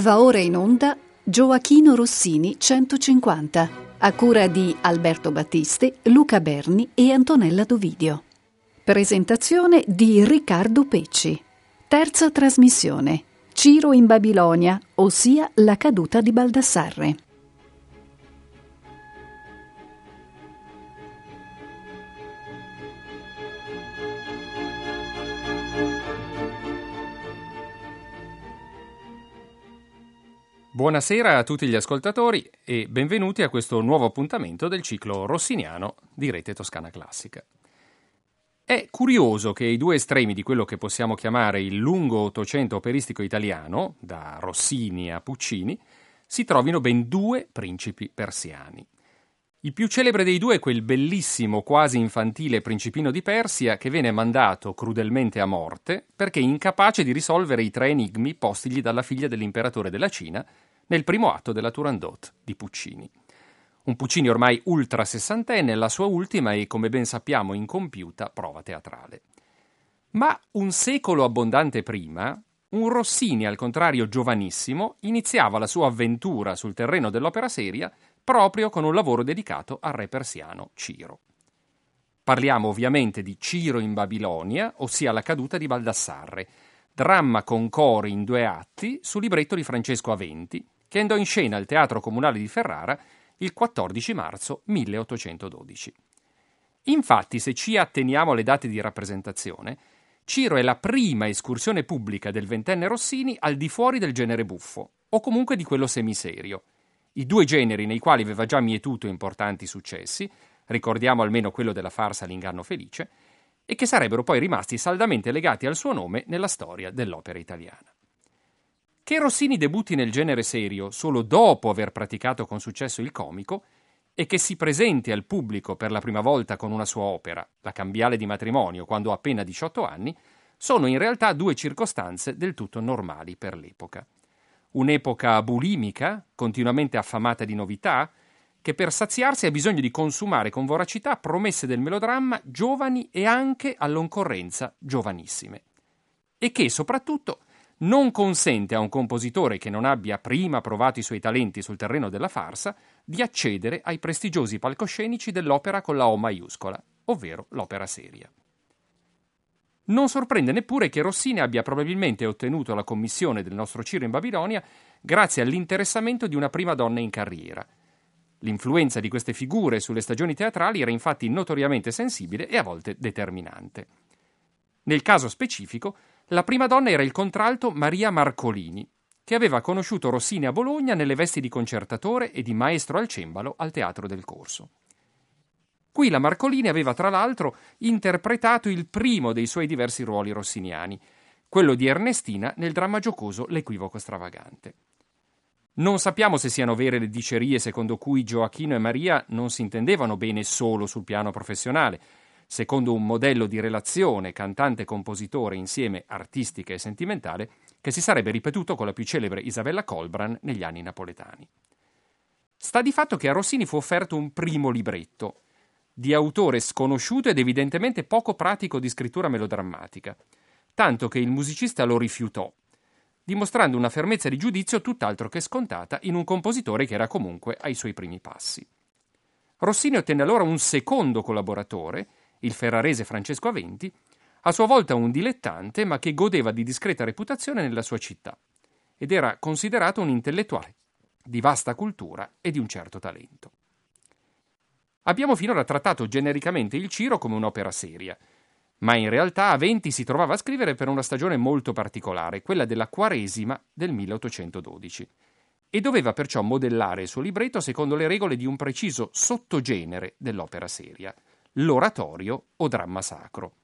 Va ora in onda Gioachino Rossini 150, a cura di Alberto Battiste, Luca Berni e Antonella Dovidio. Presentazione di Riccardo Pecci. Terza trasmissione. Ciro in Babilonia, ossia la caduta di Baldassarre. Buonasera a tutti gli ascoltatori e benvenuti a questo nuovo appuntamento del ciclo rossiniano di Rete Toscana Classica. È curioso che i due estremi di quello che possiamo chiamare il lungo Ottocento operistico italiano, da Rossini a Puccini, si trovino ben due principi persiani. Il più celebre dei due è quel bellissimo, quasi infantile principino di Persia che viene mandato crudelmente a morte perché incapace di risolvere i tre enigmi postigli dalla figlia dell'imperatore della Cina nel primo atto della Turandot di Puccini. Un Puccini ormai ultra sessantenne, la sua ultima e, come ben sappiamo, incompiuta prova teatrale. Ma un secolo abbondante prima, un Rossini, al contrario giovanissimo, iniziava la sua avventura sul terreno dell'opera seria proprio con un lavoro dedicato al re persiano Ciro. Parliamo ovviamente di Ciro in Babilonia, ossia la caduta di Baldassarre, dramma con cori in due atti su libretto di Francesco Aventi, che andò in scena al Teatro Comunale di Ferrara il 14 marzo 1812. Infatti, se ci atteniamo alle date di rappresentazione, Ciro è la prima escursione pubblica del ventenne Rossini al di fuori del genere buffo, o comunque di quello semiserio. I due generi nei quali aveva già mietuto importanti successi, ricordiamo almeno quello della farsa L'inganno felice, e che sarebbero poi rimasti saldamente legati al suo nome nella storia dell'opera italiana. Che Rossini debutti nel genere serio solo dopo aver praticato con successo il comico e che si presenti al pubblico per la prima volta con una sua opera, La cambiale di matrimonio, quando ha appena 18 anni, sono in realtà due circostanze del tutto normali per l'epoca. Un'epoca bulimica, continuamente affamata di novità, che per saziarsi ha bisogno di consumare con voracità promesse del melodramma giovani e anche all'oncorrenza giovanissime. E che, soprattutto, non consente a un compositore che non abbia prima provato i suoi talenti sul terreno della farsa di accedere ai prestigiosi palcoscenici dell'opera con la O maiuscola, ovvero l'opera seria. Non sorprende neppure che Rossini abbia probabilmente ottenuto la commissione del nostro Ciro in Babilonia grazie all'interessamento di una prima donna in carriera. L'influenza di queste figure sulle stagioni teatrali era infatti notoriamente sensibile e a volte determinante. Nel caso specifico, la prima donna era il contralto Maria Marcolini, che aveva conosciuto Rossini a Bologna nelle vesti di concertatore e di maestro al cembalo al Teatro del Corso. Qui la Marcolini aveva tra l'altro interpretato il primo dei suoi diversi ruoli rossiniani, quello di Ernestina nel dramma giocoso L'equivoco stravagante. Non sappiamo se siano vere le dicerie secondo cui Gioacchino e Maria non si intendevano bene solo sul piano professionale, secondo un modello di relazione cantante-compositore insieme artistica e sentimentale che si sarebbe ripetuto con la più celebre Isabella Colbran negli anni napoletani. Sta di fatto che a Rossini fu offerto un primo libretto, di autore sconosciuto ed evidentemente poco pratico di scrittura melodrammatica, tanto che il musicista lo rifiutò, dimostrando una fermezza di giudizio tutt'altro che scontata in un compositore che era comunque ai suoi primi passi. Rossini ottenne allora un secondo collaboratore, il ferrarese Francesco Aventi, a sua volta un dilettante ma che godeva di discreta reputazione nella sua città ed era considerato un intellettuale di vasta cultura e di un certo talento. Abbiamo finora trattato genericamente il Ciro come un'opera seria, ma in realtà Aventi si trovava a scrivere per una stagione molto particolare, quella della Quaresima del 1812, e doveva perciò modellare il suo libretto secondo le regole di un preciso sottogenere dell'opera seria – l'oratorio o dramma sacro,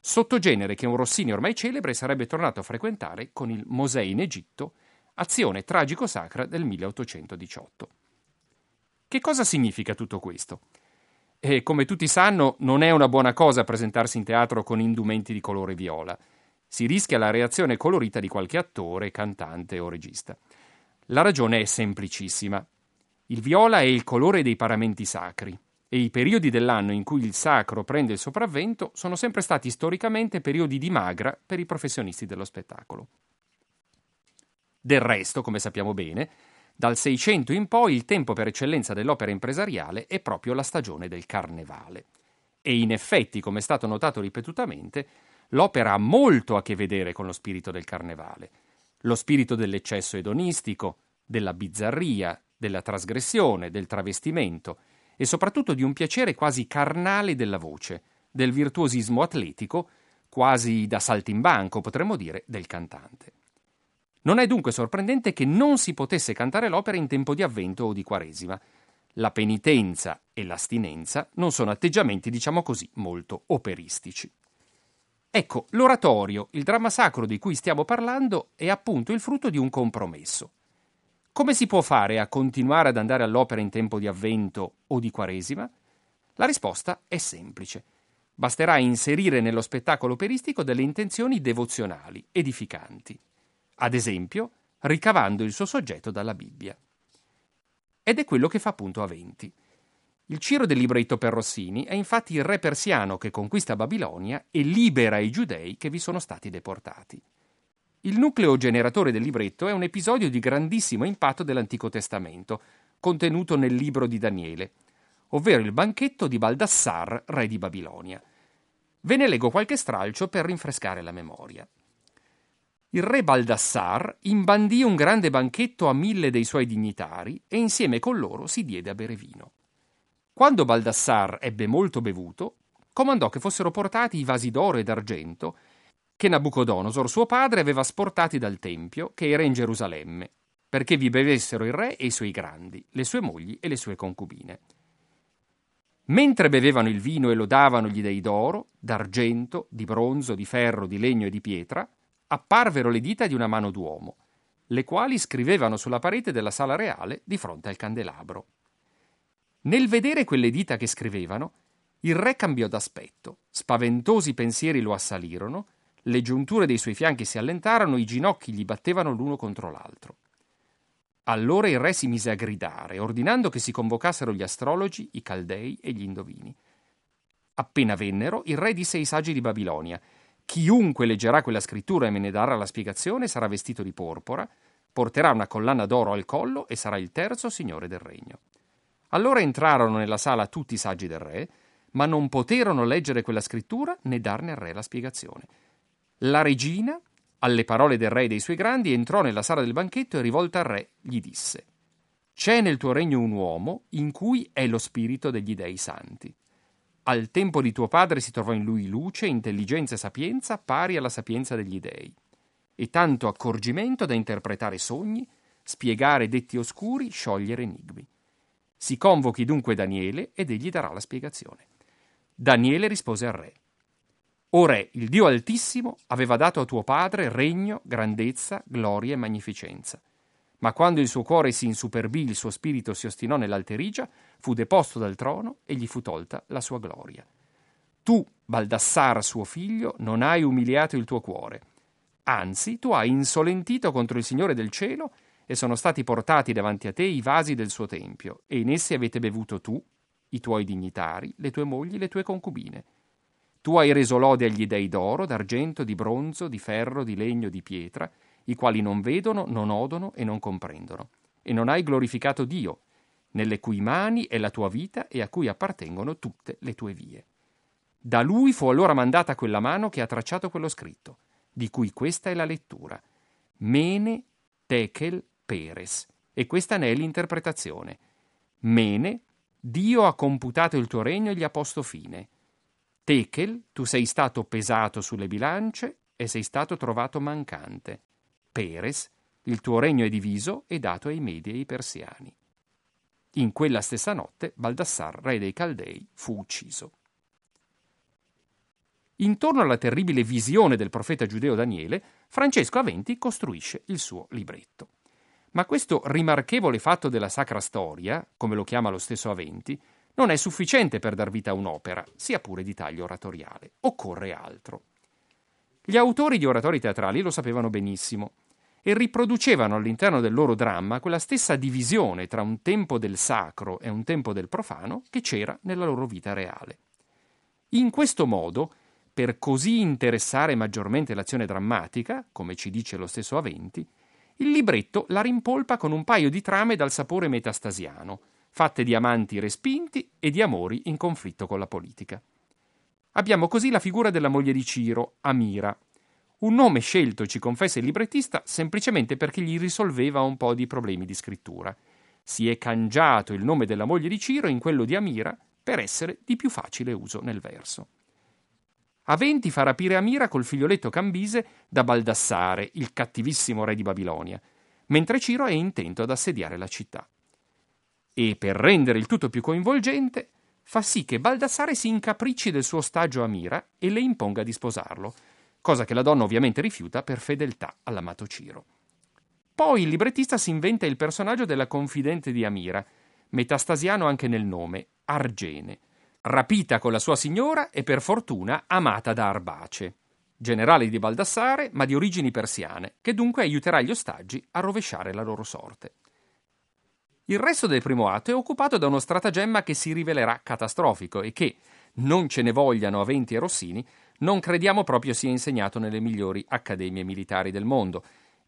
sottogenere che un Rossini ormai celebre sarebbe tornato a frequentare con il Mosè in Egitto, azione tragico-sacra del 1818. Che cosa significa tutto questo? E come tutti sanno, non è una buona cosa presentarsi in teatro con indumenti di colore viola. Si rischia la reazione colorita di qualche attore, cantante o regista. La ragione è semplicissima. Il viola è il colore dei paramenti sacri, e i periodi dell'anno in cui il sacro prende il sopravvento sono sempre stati storicamente periodi di magra per i professionisti dello spettacolo. Del resto, come sappiamo bene, dal 600 in poi il tempo per eccellenza dell'opera impresariale è proprio la stagione del carnevale. E in effetti, come è stato notato ripetutamente, l'opera ha molto a che vedere con lo spirito del carnevale, lo spirito dell'eccesso edonistico, della bizzarria, della trasgressione, del travestimento e soprattutto di un piacere quasi carnale della voce, del virtuosismo atletico, quasi da saltimbanco, potremmo dire, del cantante. Non è dunque sorprendente che non si potesse cantare l'opera in tempo di avvento o di quaresima. La penitenza e l'astinenza non sono atteggiamenti, diciamo così, molto operistici. Ecco, l'oratorio, il dramma sacro di cui stiamo parlando, è appunto il frutto di un compromesso. Come si può fare a continuare ad andare all'opera in tempo di avvento o di quaresima? La risposta è semplice. Basterà inserire nello spettacolo operistico delle intenzioni devozionali, edificanti. Ad esempio, ricavando il suo soggetto dalla Bibbia. Ed è quello che fa appunto Aventi. Il Ciro del libretto per Rossini è infatti il re persiano che conquista Babilonia e libera i giudei che vi sono stati deportati. Il nucleo generatore del libretto è un episodio di grandissimo impatto dell'Antico Testamento, contenuto nel libro di Daniele, ovvero il banchetto di Baldassar, re di Babilonia. Ve ne leggo qualche stralcio per rinfrescare la memoria. Il re Baldassar imbandì un grande banchetto a mille dei suoi dignitari e insieme con loro si diede a bere vino. Quando Baldassar ebbe molto bevuto, comandò che fossero portati i vasi d'oro e d'argento che Nabucodonosor, suo padre, aveva sportati dal Tempio, che era in Gerusalemme, perché vi bevessero il re e i suoi grandi, le sue mogli e le sue concubine. Mentre bevevano il vino e lodavano gli dei d'oro, d'argento, di bronzo, di ferro, di legno e di pietra, apparvero le dita di una mano d'uomo, le quali scrivevano sulla parete della sala reale di fronte al candelabro. Nel vedere quelle dita che scrivevano, il re cambiò d'aspetto, spaventosi pensieri lo assalirono, le giunture dei suoi fianchi si allentarono, i ginocchi gli battevano l'uno contro l'altro. Allora il re si mise a gridare, ordinando che si convocassero gli astrologi, i caldei e gli indovini. Appena vennero, il re disse ai saggi di Babilonia: Chiunque leggerà quella scrittura e me ne darà la spiegazione sarà vestito di porpora, porterà una collana d'oro al collo e sarà il terzo signore del regno. Allora entrarono nella sala tutti i saggi del re, ma non poterono leggere quella scrittura né darne al re la spiegazione. La regina, alle parole del re e dei suoi grandi, entrò nella sala del banchetto e rivolta al re gli disse C'è nel tuo regno un uomo in cui è lo spirito degli dei santi. Al tempo di tuo padre si trovò in lui luce, intelligenza e sapienza pari alla sapienza degli dei, e tanto accorgimento da interpretare sogni, spiegare detti oscuri, sciogliere enigmi. Si convochi dunque Daniele ed egli darà la spiegazione. Daniele rispose al re o Re, il Dio Altissimo aveva dato a tuo padre regno, grandezza, gloria e magnificenza. Ma quando il suo cuore si insuperbì, il suo spirito si ostinò nell'alterigia, fu deposto dal trono e gli fu tolta la sua gloria. Tu, Baldassar suo figlio, non hai umiliato il tuo cuore. Anzi, tu hai insolentito contro il Signore del cielo e sono stati portati davanti a te i vasi del suo tempio, e in essi avete bevuto tu, i tuoi dignitari, le tue mogli, le tue concubine. Tu hai reso lode agli dei d'oro, d'argento, di bronzo, di ferro, di legno, di pietra, i quali non vedono, non odono e non comprendono. E non hai glorificato Dio, nelle cui mani è la tua vita e a cui appartengono tutte le tue vie. Da lui fu allora mandata quella mano che ha tracciato quello scritto, di cui questa è la lettura. Mene Tekel Peres. E questa ne è l'interpretazione. Mene, Dio ha computato il tuo regno e gli ha posto fine. Tekel, tu sei stato pesato sulle bilance e sei stato trovato mancante. Peres, il tuo regno è diviso e dato ai Medi e ai Persiani. In quella stessa notte Baldassar, re dei Caldei, fu ucciso. Intorno alla terribile visione del profeta giudeo Daniele, Francesco Aventi costruisce il suo libretto. Ma questo rimarchevole fatto della sacra storia, come lo chiama lo stesso Aventi, non è sufficiente per dar vita a un'opera, sia pure di taglio oratoriale. Occorre altro. Gli autori di oratori teatrali lo sapevano benissimo e riproducevano all'interno del loro dramma quella stessa divisione tra un tempo del sacro e un tempo del profano che c'era nella loro vita reale. In questo modo, per così interessare maggiormente l'azione drammatica, come ci dice lo stesso Aventi, il libretto la rimpolpa con un paio di trame dal sapore metastasiano, fatte di amanti respinti e di amori in conflitto con la politica. Abbiamo così la figura della moglie di Ciro, Amira, un nome scelto, ci confessa il librettista, semplicemente perché gli risolveva un po' di problemi di scrittura. Si è cangiato il nome della moglie di Ciro in quello di Amira per essere di più facile uso nel verso. Aventi fa rapire Amira col figlioletto Cambise da Baldassare, il cattivissimo re di Babilonia, mentre Ciro è intento ad assediare la città. E per rendere il tutto più coinvolgente, fa sì che Baldassare si incapricci del suo ostaggio Amira e le imponga di sposarlo, cosa che la donna ovviamente rifiuta per fedeltà all'amato Ciro. Poi il librettista si inventa il personaggio della confidente di Amira, metastasiano anche nel nome, Argene, rapita con la sua signora e per fortuna amata da Arbace, generale di Baldassare ma di origini persiane, che dunque aiuterà gli ostaggi a rovesciare la loro sorte. Il resto del primo atto è occupato da uno stratagemma che si rivelerà catastrofico e che, non ce ne vogliano Aventi e Rossini, non crediamo proprio sia insegnato nelle migliori accademie militari del mondo.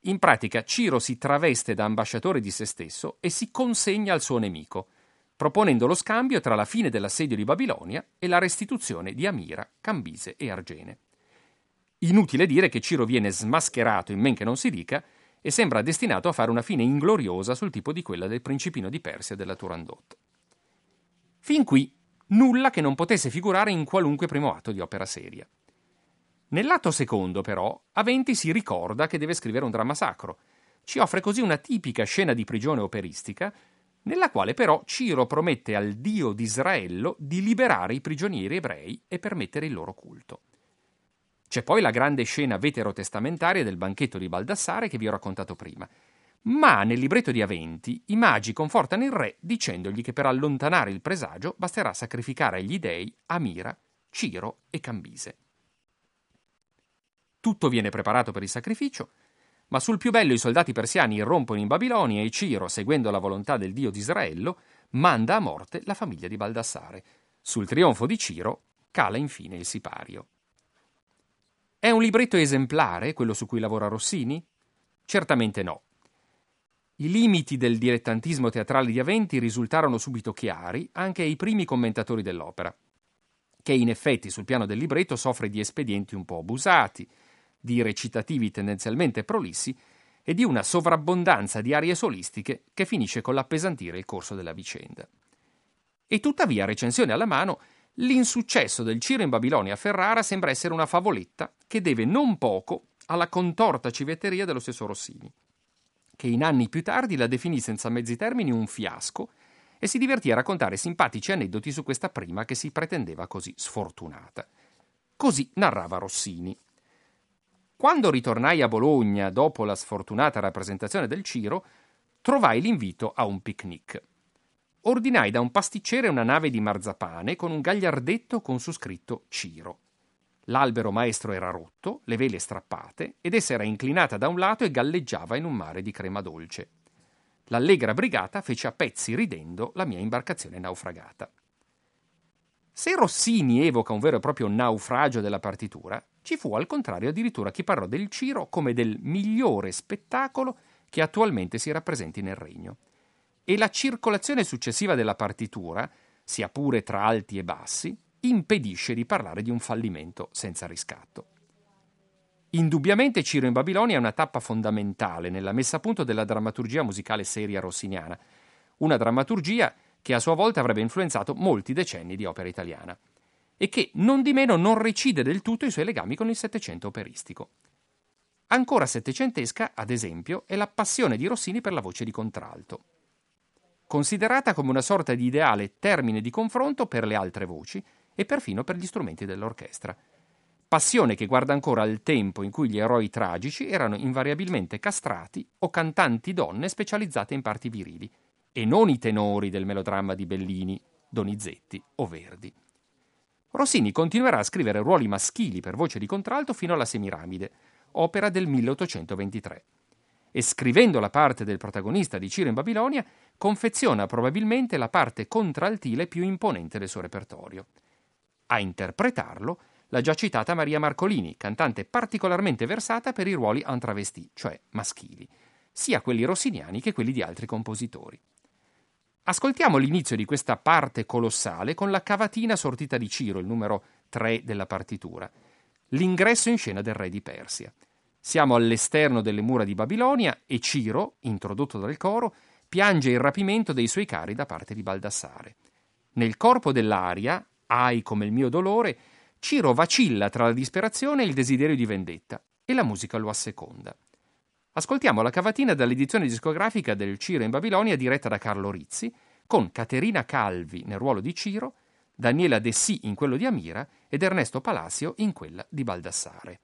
In pratica Ciro si traveste da ambasciatore di se stesso e si consegna al suo nemico, proponendo lo scambio tra la fine dell'assedio di Babilonia e la restituzione di Amira, Cambise e Argene. Inutile dire che Ciro viene smascherato in men che non si dica e sembra destinato a fare una fine ingloriosa sul tipo di quella del principino di Persia della Turandot. Fin qui nulla che non potesse figurare in qualunque primo atto di opera seria. Nell'atto secondo, però, Aventi si ricorda che deve scrivere un dramma sacro. Ci offre così una tipica scena di prigione operistica nella quale però Ciro promette al dio di Israello di liberare i prigionieri ebrei e permettere il loro culto. C'è poi la grande scena veterotestamentaria del banchetto di Baldassare che vi ho raccontato prima. Ma nel libretto di Aventi i magi confortano il re dicendogli che per allontanare il presagio basterà sacrificare agli dei Amira, Ciro e Cambise. Tutto viene preparato per il sacrificio ma sul più bello i soldati persiani irrompono in Babilonia e Ciro, seguendo la volontà del dio di Israello, manda a morte la famiglia di Baldassare. Sul trionfo di Ciro cala infine il sipario. È un libretto esemplare quello su cui lavora Rossini? Certamente no. I limiti del dilettantismo teatrale di Aventi risultarono subito chiari anche ai primi commentatori dell'opera, che in effetti sul piano del libretto soffre di espedienti un po' abusati, di recitativi tendenzialmente prolissi e di una sovrabbondanza di arie solistiche che finisce con l'appesantire il corso della vicenda. E tuttavia, recensione alla mano, l'insuccesso del Ciro in Babilonia a Ferrara sembra essere una favoletta che deve non poco alla contorta civetteria dello stesso Rossini, che in anni più tardi la definì senza mezzi termini un fiasco e si divertì a raccontare simpatici aneddoti su questa prima che si pretendeva così sfortunata. Così narrava Rossini. Quando ritornai a Bologna dopo la sfortunata rappresentazione del Ciro, trovai l'invito a un picnic. Ordinai da un pasticcere una nave di marzapane con un gagliardetto con su scritto Ciro. L'albero maestro era rotto, le vele strappate, ed essa era inclinata da un lato e galleggiava in un mare di crema dolce. L'allegra brigata fece a pezzi ridendo la mia imbarcazione naufragata. Se Rossini evoca un vero e proprio naufragio della partitura, ci fu al contrario addirittura chi parlò del Ciro come del migliore spettacolo che attualmente si rappresenti nel regno. E la circolazione successiva della partitura, sia pure tra alti e bassi, impedisce di parlare di un fallimento senza riscatto. Indubbiamente Ciro in Babilonia è una tappa fondamentale nella messa a punto della drammaturgia musicale seria rossiniana, una drammaturgia che a sua volta avrebbe influenzato molti decenni di opera italiana e che non di meno non recide del tutto i suoi legami con il Settecento operistico. Ancora settecentesca, ad esempio, è la passione di Rossini per la voce di contralto. Considerata come una sorta di ideale termine di confronto per le altre voci e perfino per gli strumenti dell'orchestra. Passione che guarda ancora al tempo in cui gli eroi tragici erano invariabilmente castrati o cantanti donne specializzate in parti virili, e non i tenori del melodramma di Bellini, Donizetti o Verdi. Rossini continuerà a scrivere ruoli maschili per voce di contralto fino alla Semiramide, opera del 1823. E scrivendo la parte del protagonista di Ciro in Babilonia, confeziona probabilmente la parte contraltile più imponente del suo repertorio. A interpretarlo la già citata Maria Marcolini, cantante particolarmente versata per i ruoli en travesti, cioè maschili. sia quelli rossiniani che quelli di altri compositori. Ascoltiamo l'inizio di questa parte colossale con la cavatina sortita di Ciro, il numero 3 della partitura, l'ingresso in scena del re di Persia. Siamo all'esterno delle mura di Babilonia e Ciro, introdotto dal coro, piange il rapimento dei suoi cari da parte di Baldassare. Nel corpo dell'aria, ai come il mio dolore, Ciro vacilla tra la disperazione e il desiderio di vendetta, e la musica lo asseconda. Ascoltiamo la cavatina dall'edizione discografica del Ciro in Babilonia diretta da Carlo Rizzi, con Caterina Calvi nel ruolo di Ciro, Daniela Dessì in quello di Amira ed Ernesto Palacio in quella di Baldassare.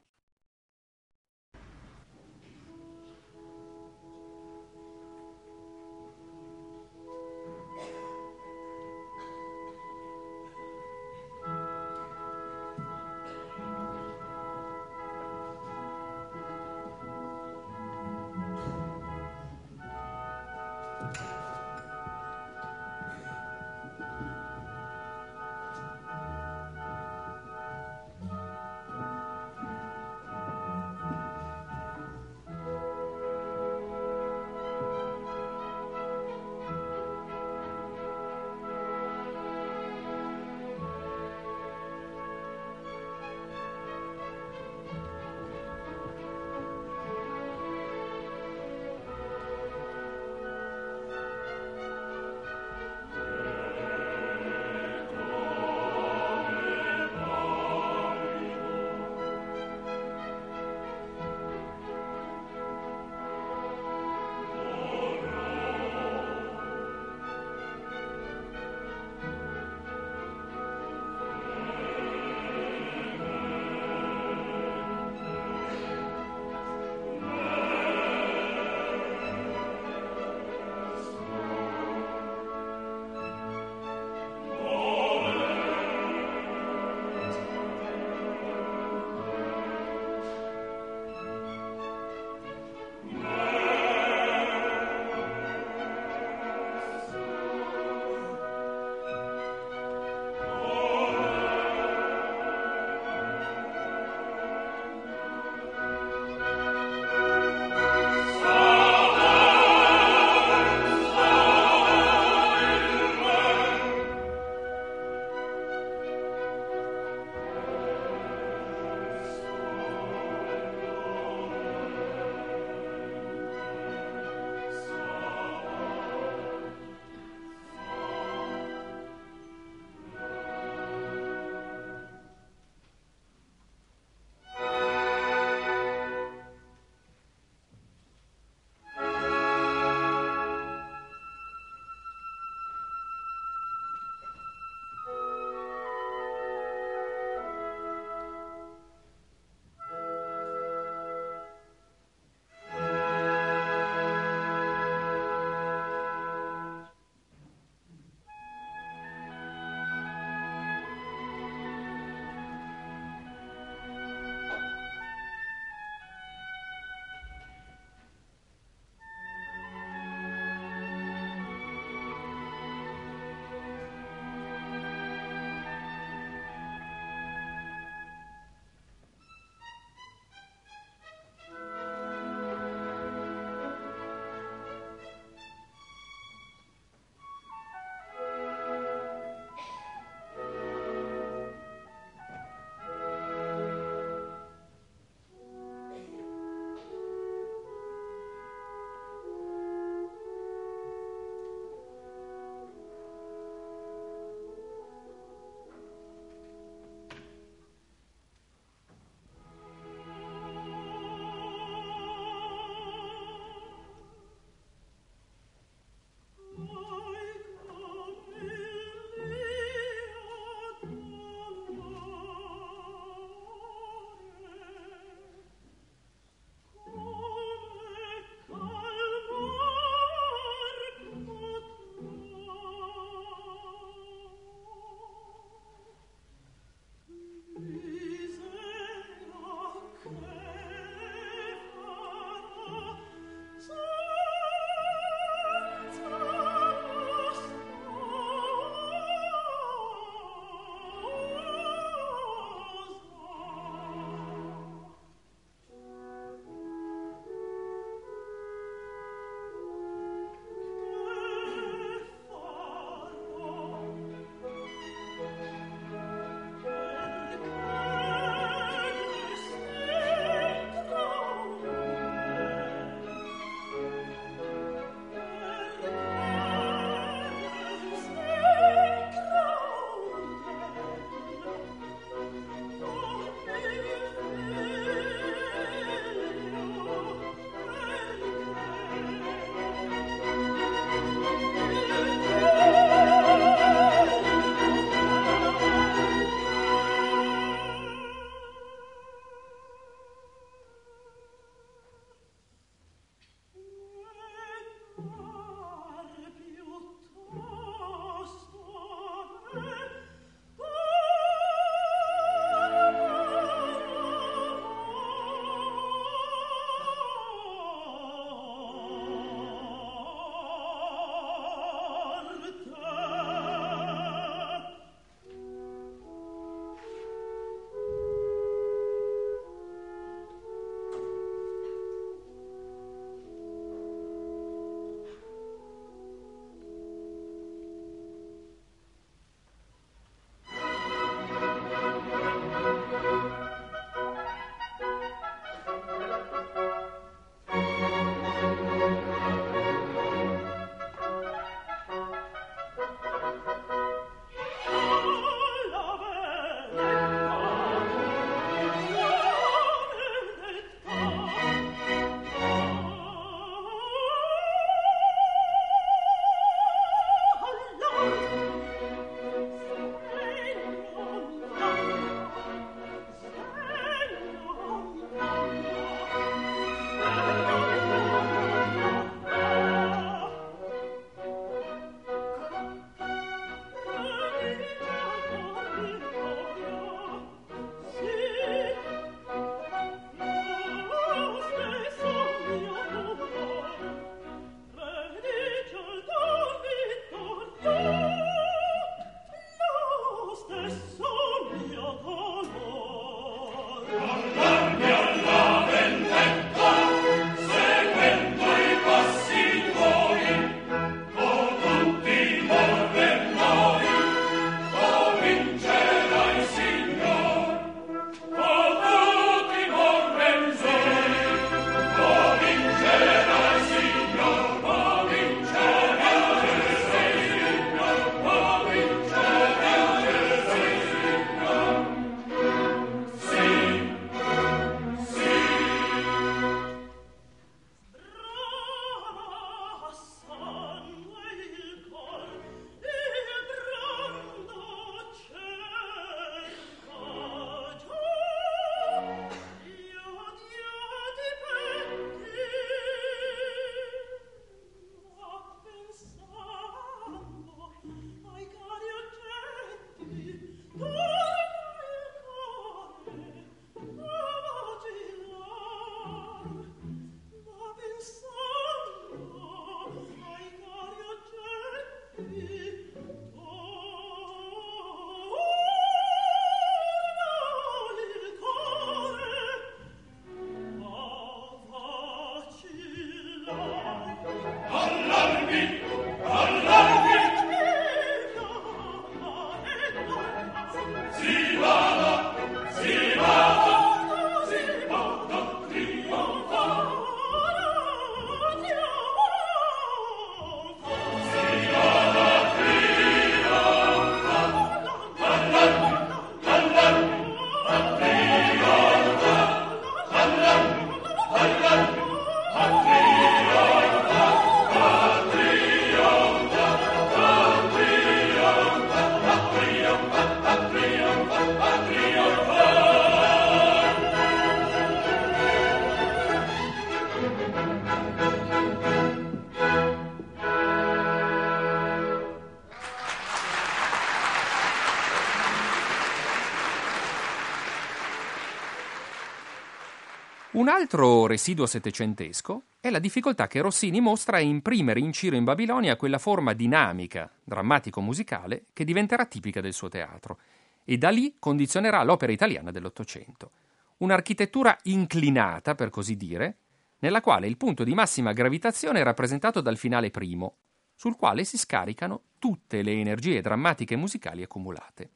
Un altro residuo settecentesco è la difficoltà che Rossini mostra a imprimere in Ciro in Babilonia quella forma dinamica, drammatico-musicale, che diventerà tipica del suo teatro e da lì condizionerà l'opera italiana dell'Ottocento. Un'architettura inclinata, per così dire, nella quale il punto di massima gravitazione è rappresentato dal finale primo, sul quale si scaricano tutte le energie drammatiche e musicali accumulate.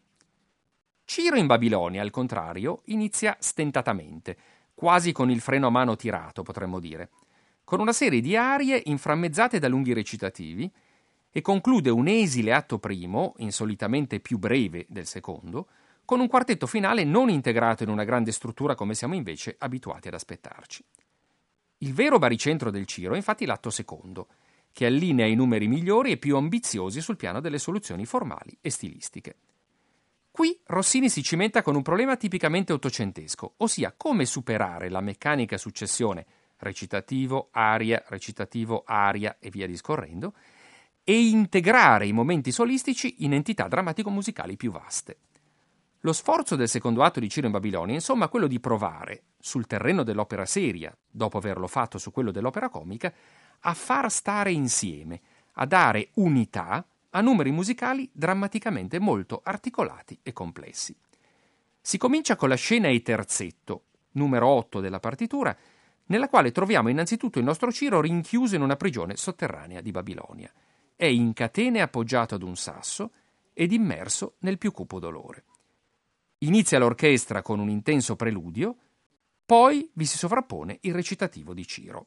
Ciro in Babilonia, al contrario, inizia stentatamente, quasi con il freno a mano tirato, potremmo dire, con una serie di arie inframmezzate da lunghi recitativi e conclude un esile atto primo, insolitamente più breve del secondo, con un quartetto finale non integrato in una grande struttura come siamo invece abituati ad aspettarci. Il vero baricentro del Ciro è infatti l'atto secondo, che allinea i numeri migliori e più ambiziosi sul piano delle soluzioni formali e stilistiche. Qui Rossini si cimenta con un problema tipicamente ottocentesco, ossia come superare la meccanica successione recitativo, aria, recitativo, aria e via discorrendo, e integrare i momenti solistici in entità drammatico-musicali più vaste. Lo sforzo del secondo atto di Ciro in Babilonia è insomma quello di provare, sul terreno dell'opera seria, dopo averlo fatto su quello dell'opera comica, a far stare insieme, a dare unità a numeri musicali drammaticamente molto articolati e complessi. Si comincia con la scena e terzetto, numero 8 della partitura, nella quale troviamo innanzitutto il nostro Ciro rinchiuso in una prigione sotterranea di Babilonia. È in catene appoggiato ad un sasso ed immerso nel più cupo dolore. Inizia l'orchestra con un intenso preludio, poi vi si sovrappone il recitativo di Ciro.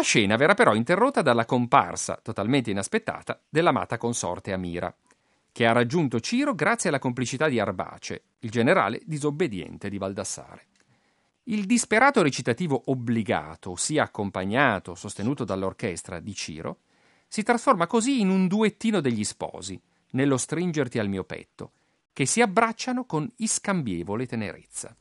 La scena verrà però interrotta dalla comparsa, totalmente inaspettata, dell'amata consorte Amira, che ha raggiunto Ciro grazie alla complicità di Arbace, il generale disobbediente di Valdassare. Il disperato recitativo obbligato, sia accompagnato, sostenuto dall'orchestra di Ciro, si trasforma così in un duettino degli sposi, nello stringerti al mio petto, che si abbracciano con iscambievole tenerezza.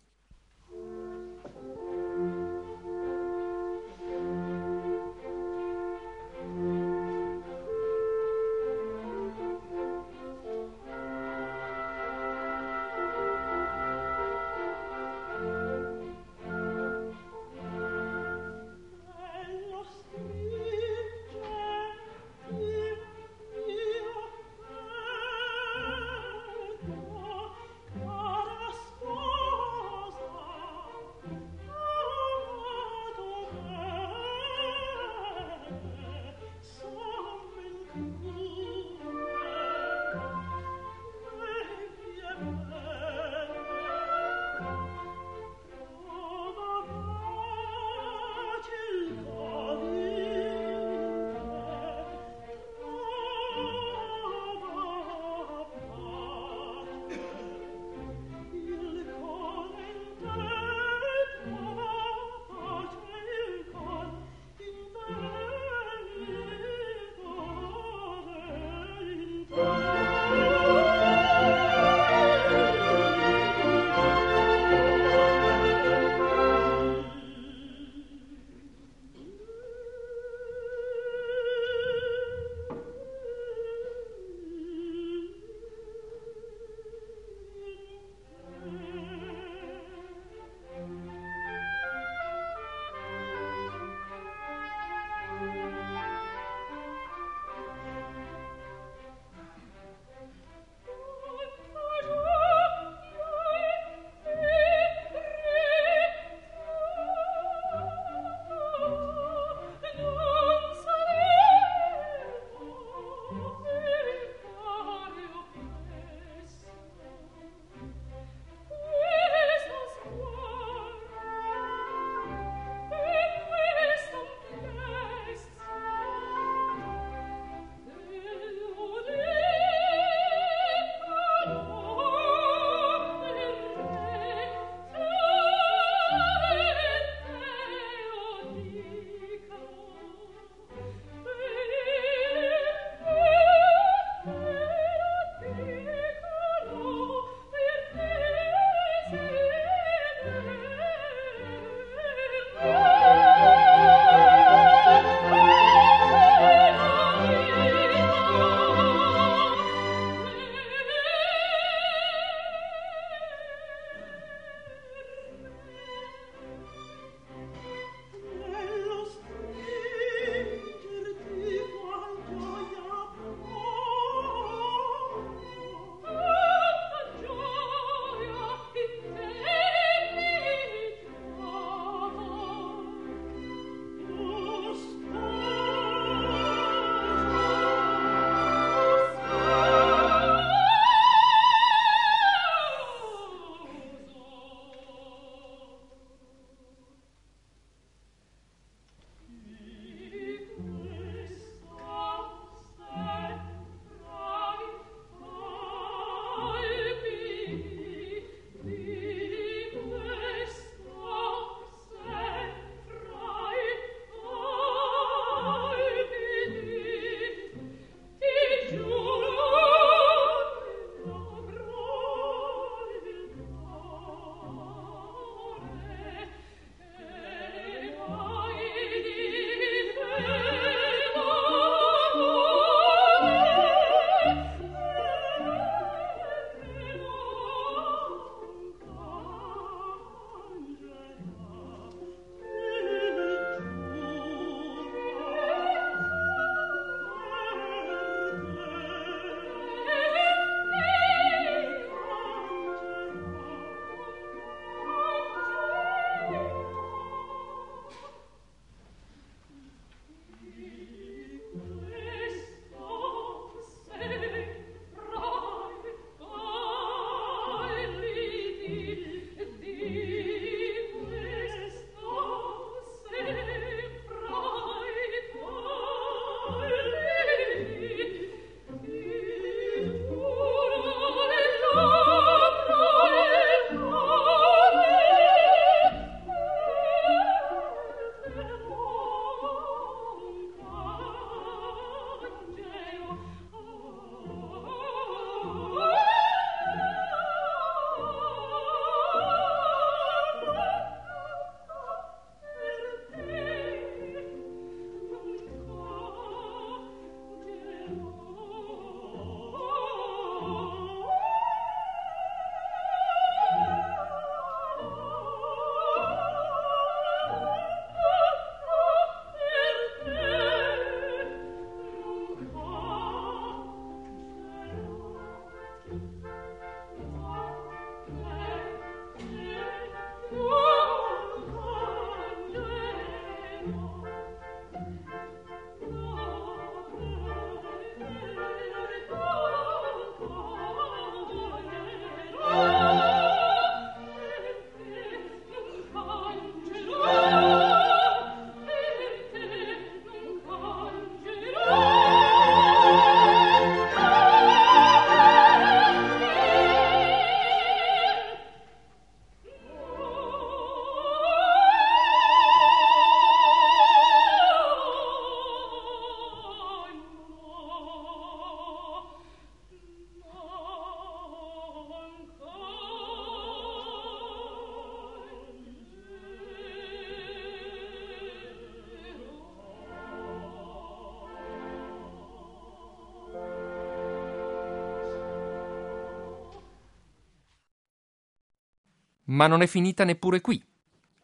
Ma non è finita neppure qui.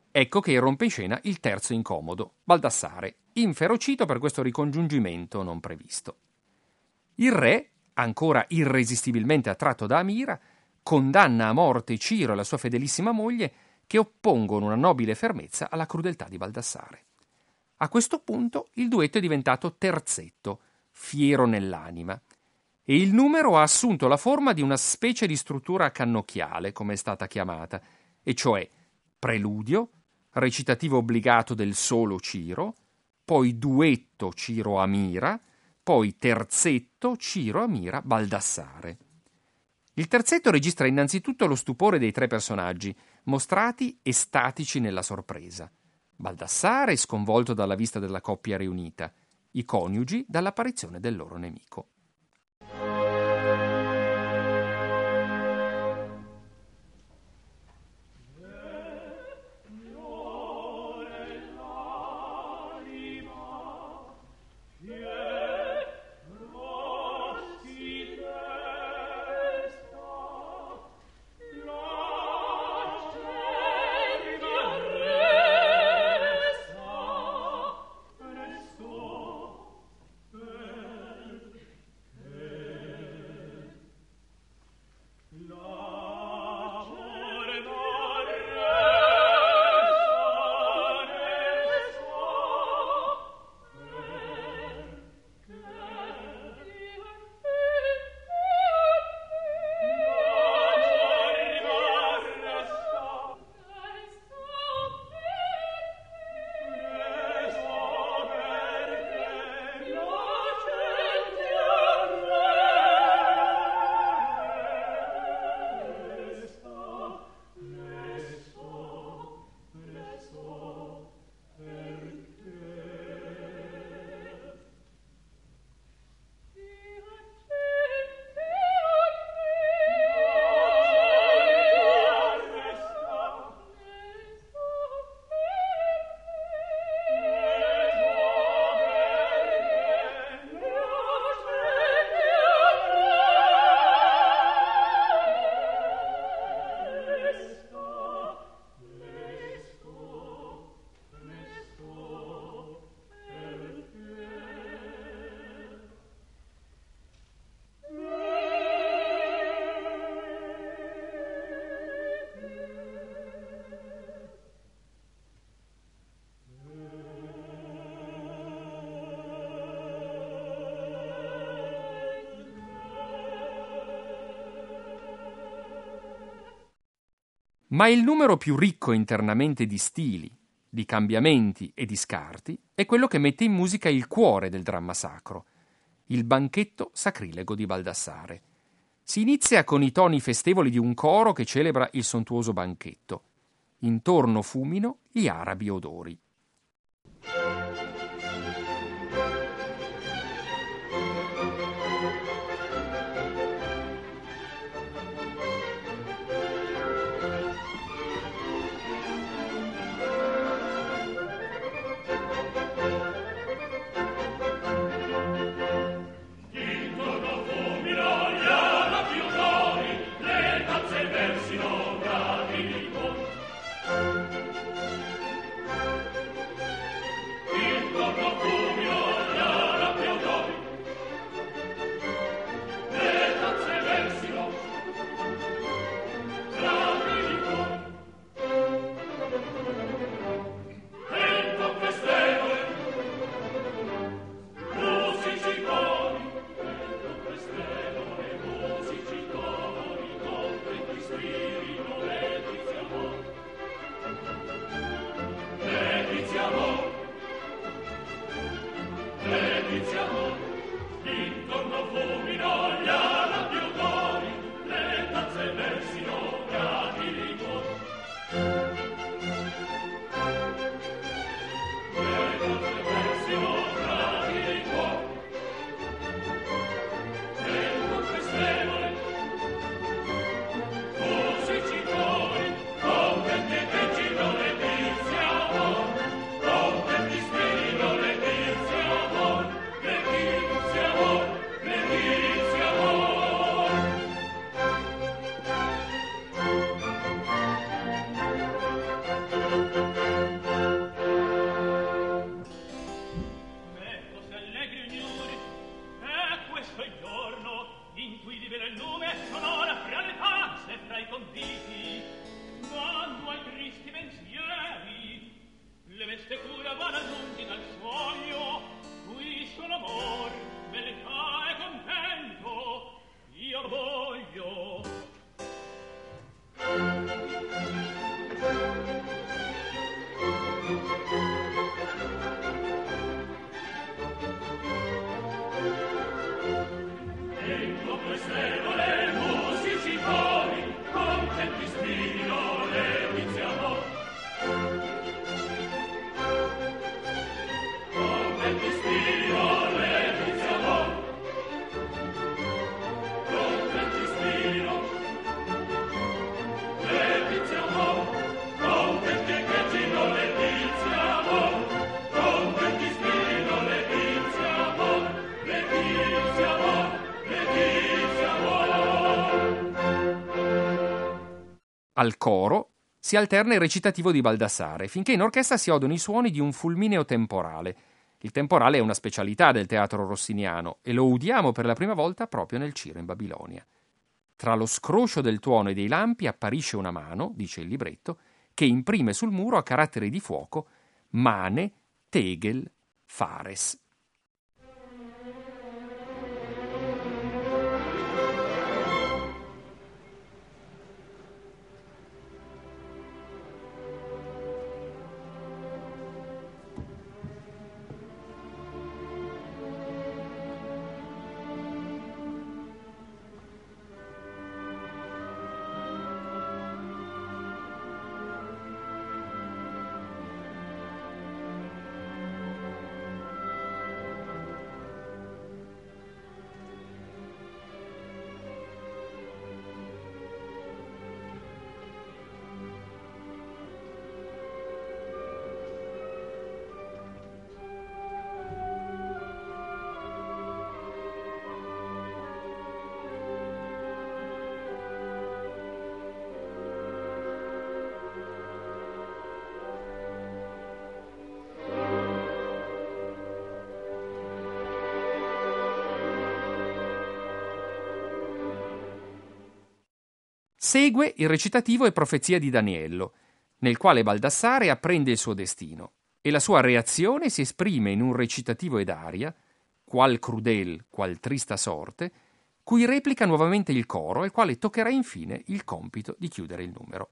Ecco che irrompe in scena il terzo incomodo, Baldassare, inferocito per questo ricongiungimento non previsto. Il re, ancora irresistibilmente attratto da Amira, condanna a morte Ciro e la sua fedelissima moglie che oppongono una nobile fermezza alla crudeltà di Baldassare. A questo punto il duetto è diventato terzetto, fiero nell'anima, e il numero ha assunto la forma di una specie di struttura cannocchiale, come è stata chiamata, e cioè preludio, recitativo obbligato del solo Ciro, poi duetto Ciro Amira, poi terzetto Ciro Amira Baldassare. Il terzetto registra innanzitutto lo stupore dei tre personaggi, mostrati estatici nella sorpresa. Baldassare sconvolto dalla vista della coppia riunita, i coniugi dall'apparizione del loro nemico. Ma il numero più ricco internamente di stili, di cambiamenti e di scarti è quello che mette in musica il cuore del dramma sacro, il banchetto sacrilego di Baldassare. Si inizia con i toni festevoli di un coro che celebra il sontuoso banchetto. Intorno fumino gli arabi odori. 与家国 Al coro si alterna il recitativo di Baldassare, finché in orchestra si odono i suoni di un fulmineo temporale. Il temporale è una specialità del teatro rossiniano e lo udiamo per la prima volta proprio nel Ciro in Babilonia. Tra lo scroscio del tuono e dei lampi apparisce una mano, dice il libretto, che imprime sul muro a caratteri di fuoco Mane, Tegel, Fares. Segue il recitativo e profezia di Daniello, nel quale Baldassare apprende il suo destino e la sua reazione si esprime in un recitativo ed aria, qual crudel, qual trista sorte, cui replica nuovamente il coro, al quale toccherà infine il compito di chiudere il numero.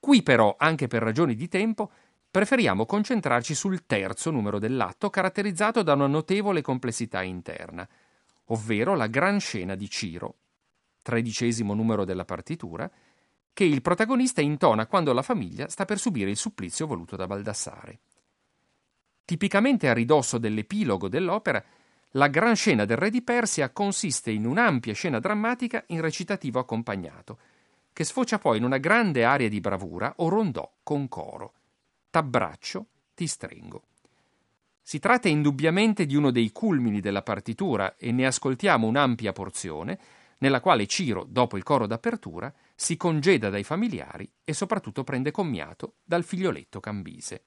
Qui però, anche per ragioni di tempo, preferiamo concentrarci sul terzo numero dell'atto, caratterizzato da una notevole complessità interna, ovvero la gran scena di Ciro, tredicesimo numero della partitura, che il protagonista intona quando la famiglia sta per subire il supplizio voluto da Baldassare. Tipicamente a ridosso dell'epilogo dell'opera, la gran scena del re di Persia consiste in un'ampia scena drammatica in recitativo accompagnato, che sfocia poi in una grande aria di bravura o rondò con coro. T'abbraccio, ti stringo. Si tratta indubbiamente di uno dei culmini della partitura e ne ascoltiamo un'ampia porzione, nella quale Ciro, dopo il coro d'apertura, si congeda dai familiari e soprattutto prende commiato dal figlioletto Cambise.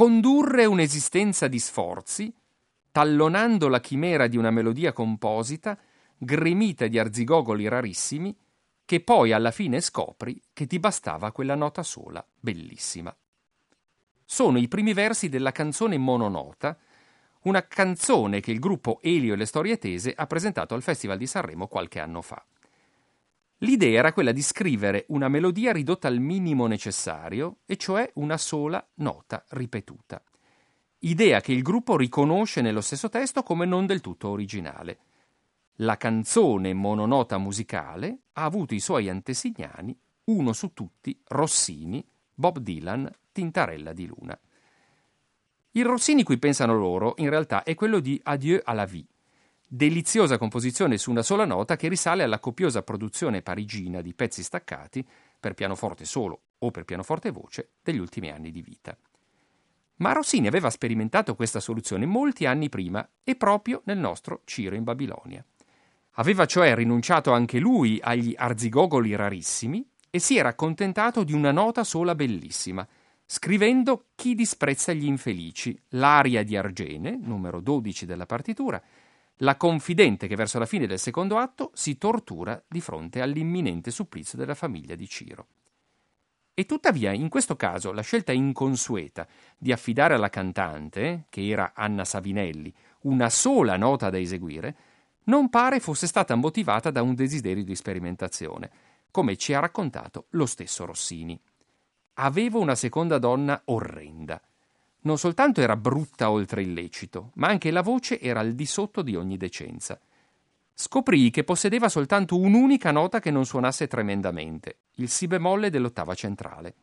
Condurre un'esistenza di sforzi, tallonando la chimera di una melodia composita, gremita di arzigogoli rarissimi, che poi alla fine scopri che ti bastava quella nota sola, bellissima. Sono i primi versi della canzone mononota, una canzone che il gruppo Elio e le Storie Tese ha presentato al Festival di Sanremo qualche anno fa. L'idea era quella di scrivere una melodia ridotta al minimo necessario, e cioè una sola nota ripetuta. Idea che il gruppo riconosce nello stesso testo come non del tutto originale. La canzone mononota musicale ha avuto i suoi antesignani, uno su tutti, Rossini, Bob Dylan, Tintarella di Luna. Il Rossini cui pensano loro, in realtà, è quello di Adieu à la vie, deliziosa composizione su una sola nota che risale alla copiosa produzione parigina di pezzi staccati per pianoforte solo o per pianoforte voce degli ultimi anni di vita. Ma Rossini aveva sperimentato questa soluzione molti anni prima e proprio nel nostro Ciro in Babilonia. Aveva cioè rinunciato anche lui agli arzigogoli rarissimi e si era accontentato di una nota sola bellissima, scrivendo Chi disprezza gli infelici, l'aria di Argene, numero 12 della partitura, la confidente che verso la fine del secondo atto si tortura di fronte all'imminente supplizio della famiglia di Ciro. E tuttavia, in questo caso, la scelta inconsueta di affidare alla cantante, che era Anna Savinelli, una sola nota da eseguire, non pare fosse stata motivata da un desiderio di sperimentazione, come ci ha raccontato lo stesso Rossini. Avevo una seconda donna orrenda, non soltanto era brutta oltre il lecito, ma anche la voce era al di sotto di ogni decenza. Scoprii che possedeva soltanto un'unica nota che non suonasse tremendamente, il si bemolle dell'ottava centrale.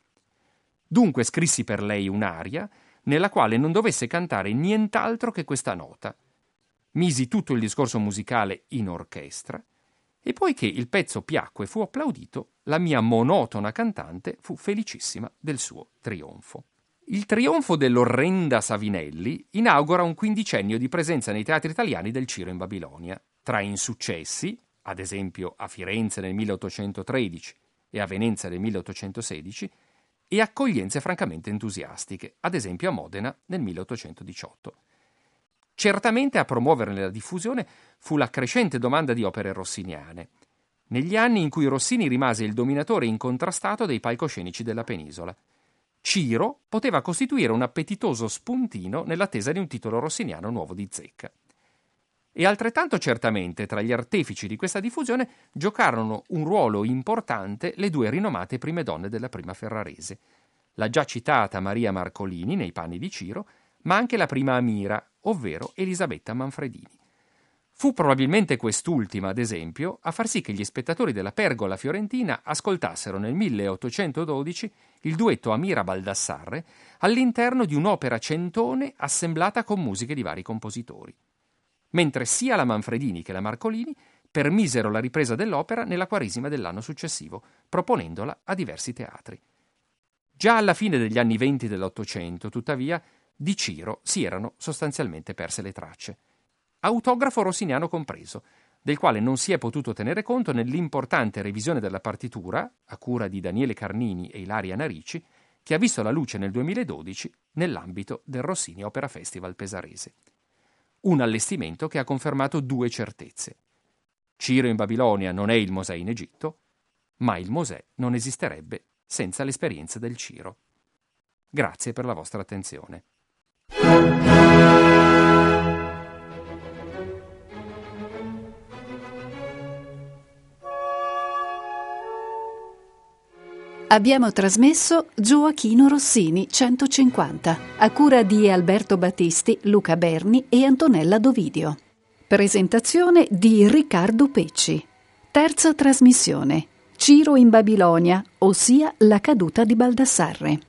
Dunque scrissi per lei un'aria nella quale non dovesse cantare nient'altro che questa nota. Misi tutto il discorso musicale in orchestra e poiché il pezzo piacque e fu applaudito, la mia monotona cantante fu felicissima del suo trionfo. Il trionfo dell'orrenda Savinelli inaugura un quindicennio di presenza nei teatri italiani del Ciro in Babilonia, tra insuccessi, ad esempio a Firenze nel 1813 e a Venezia nel 1816, e accoglienze francamente entusiastiche, ad esempio a Modena nel 1818. Certamente a promuovere la diffusione fu la crescente domanda di opere rossiniane, negli anni in cui Rossini rimase il dominatore incontrastato dei palcoscenici della penisola. Ciro poteva costituire un appetitoso spuntino nell'attesa di un titolo rossiniano nuovo di zecca. E altrettanto certamente tra gli artefici di questa diffusione giocarono un ruolo importante le due rinomate prime donne della prima ferrarese, la già citata Maria Marcolini nei panni di Ciro, ma anche la prima Amira, ovvero Elisabetta Manfredini. Fu probabilmente quest'ultima, ad esempio, a far sì che gli spettatori della Pergola fiorentina ascoltassero nel 1812 il duetto Amira Baldassarre all'interno di un'opera centone assemblata con musiche di vari compositori. Mentre sia la Manfredini che la Marcolini permisero la ripresa dell'opera nella Quaresima dell'anno successivo, proponendola a diversi teatri. Già alla fine degli anni venti dell'Ottocento, tuttavia, di Ciro si erano sostanzialmente perse le tracce autografo rossiniano compreso, del quale non si è potuto tenere conto nell'importante revisione della partitura, a cura di Daniele Carnini e Ilaria Narici, che ha visto la luce nel 2012 nell'ambito del Rossini Opera Festival pesarese. Un allestimento che ha confermato due certezze. Ciro in Babilonia non è il Mosè in Egitto, ma il Mosè non esisterebbe senza l'esperienza del Ciro. Grazie per la vostra attenzione. Abbiamo trasmesso Gioachino Rossini 150 a cura di Alberto Battisti, Luca Berni e Antonella Dovidio. Presentazione di Riccardo Pecci. Terza trasmissione. Ciro in Babilonia, ossia la caduta di Baldassarre.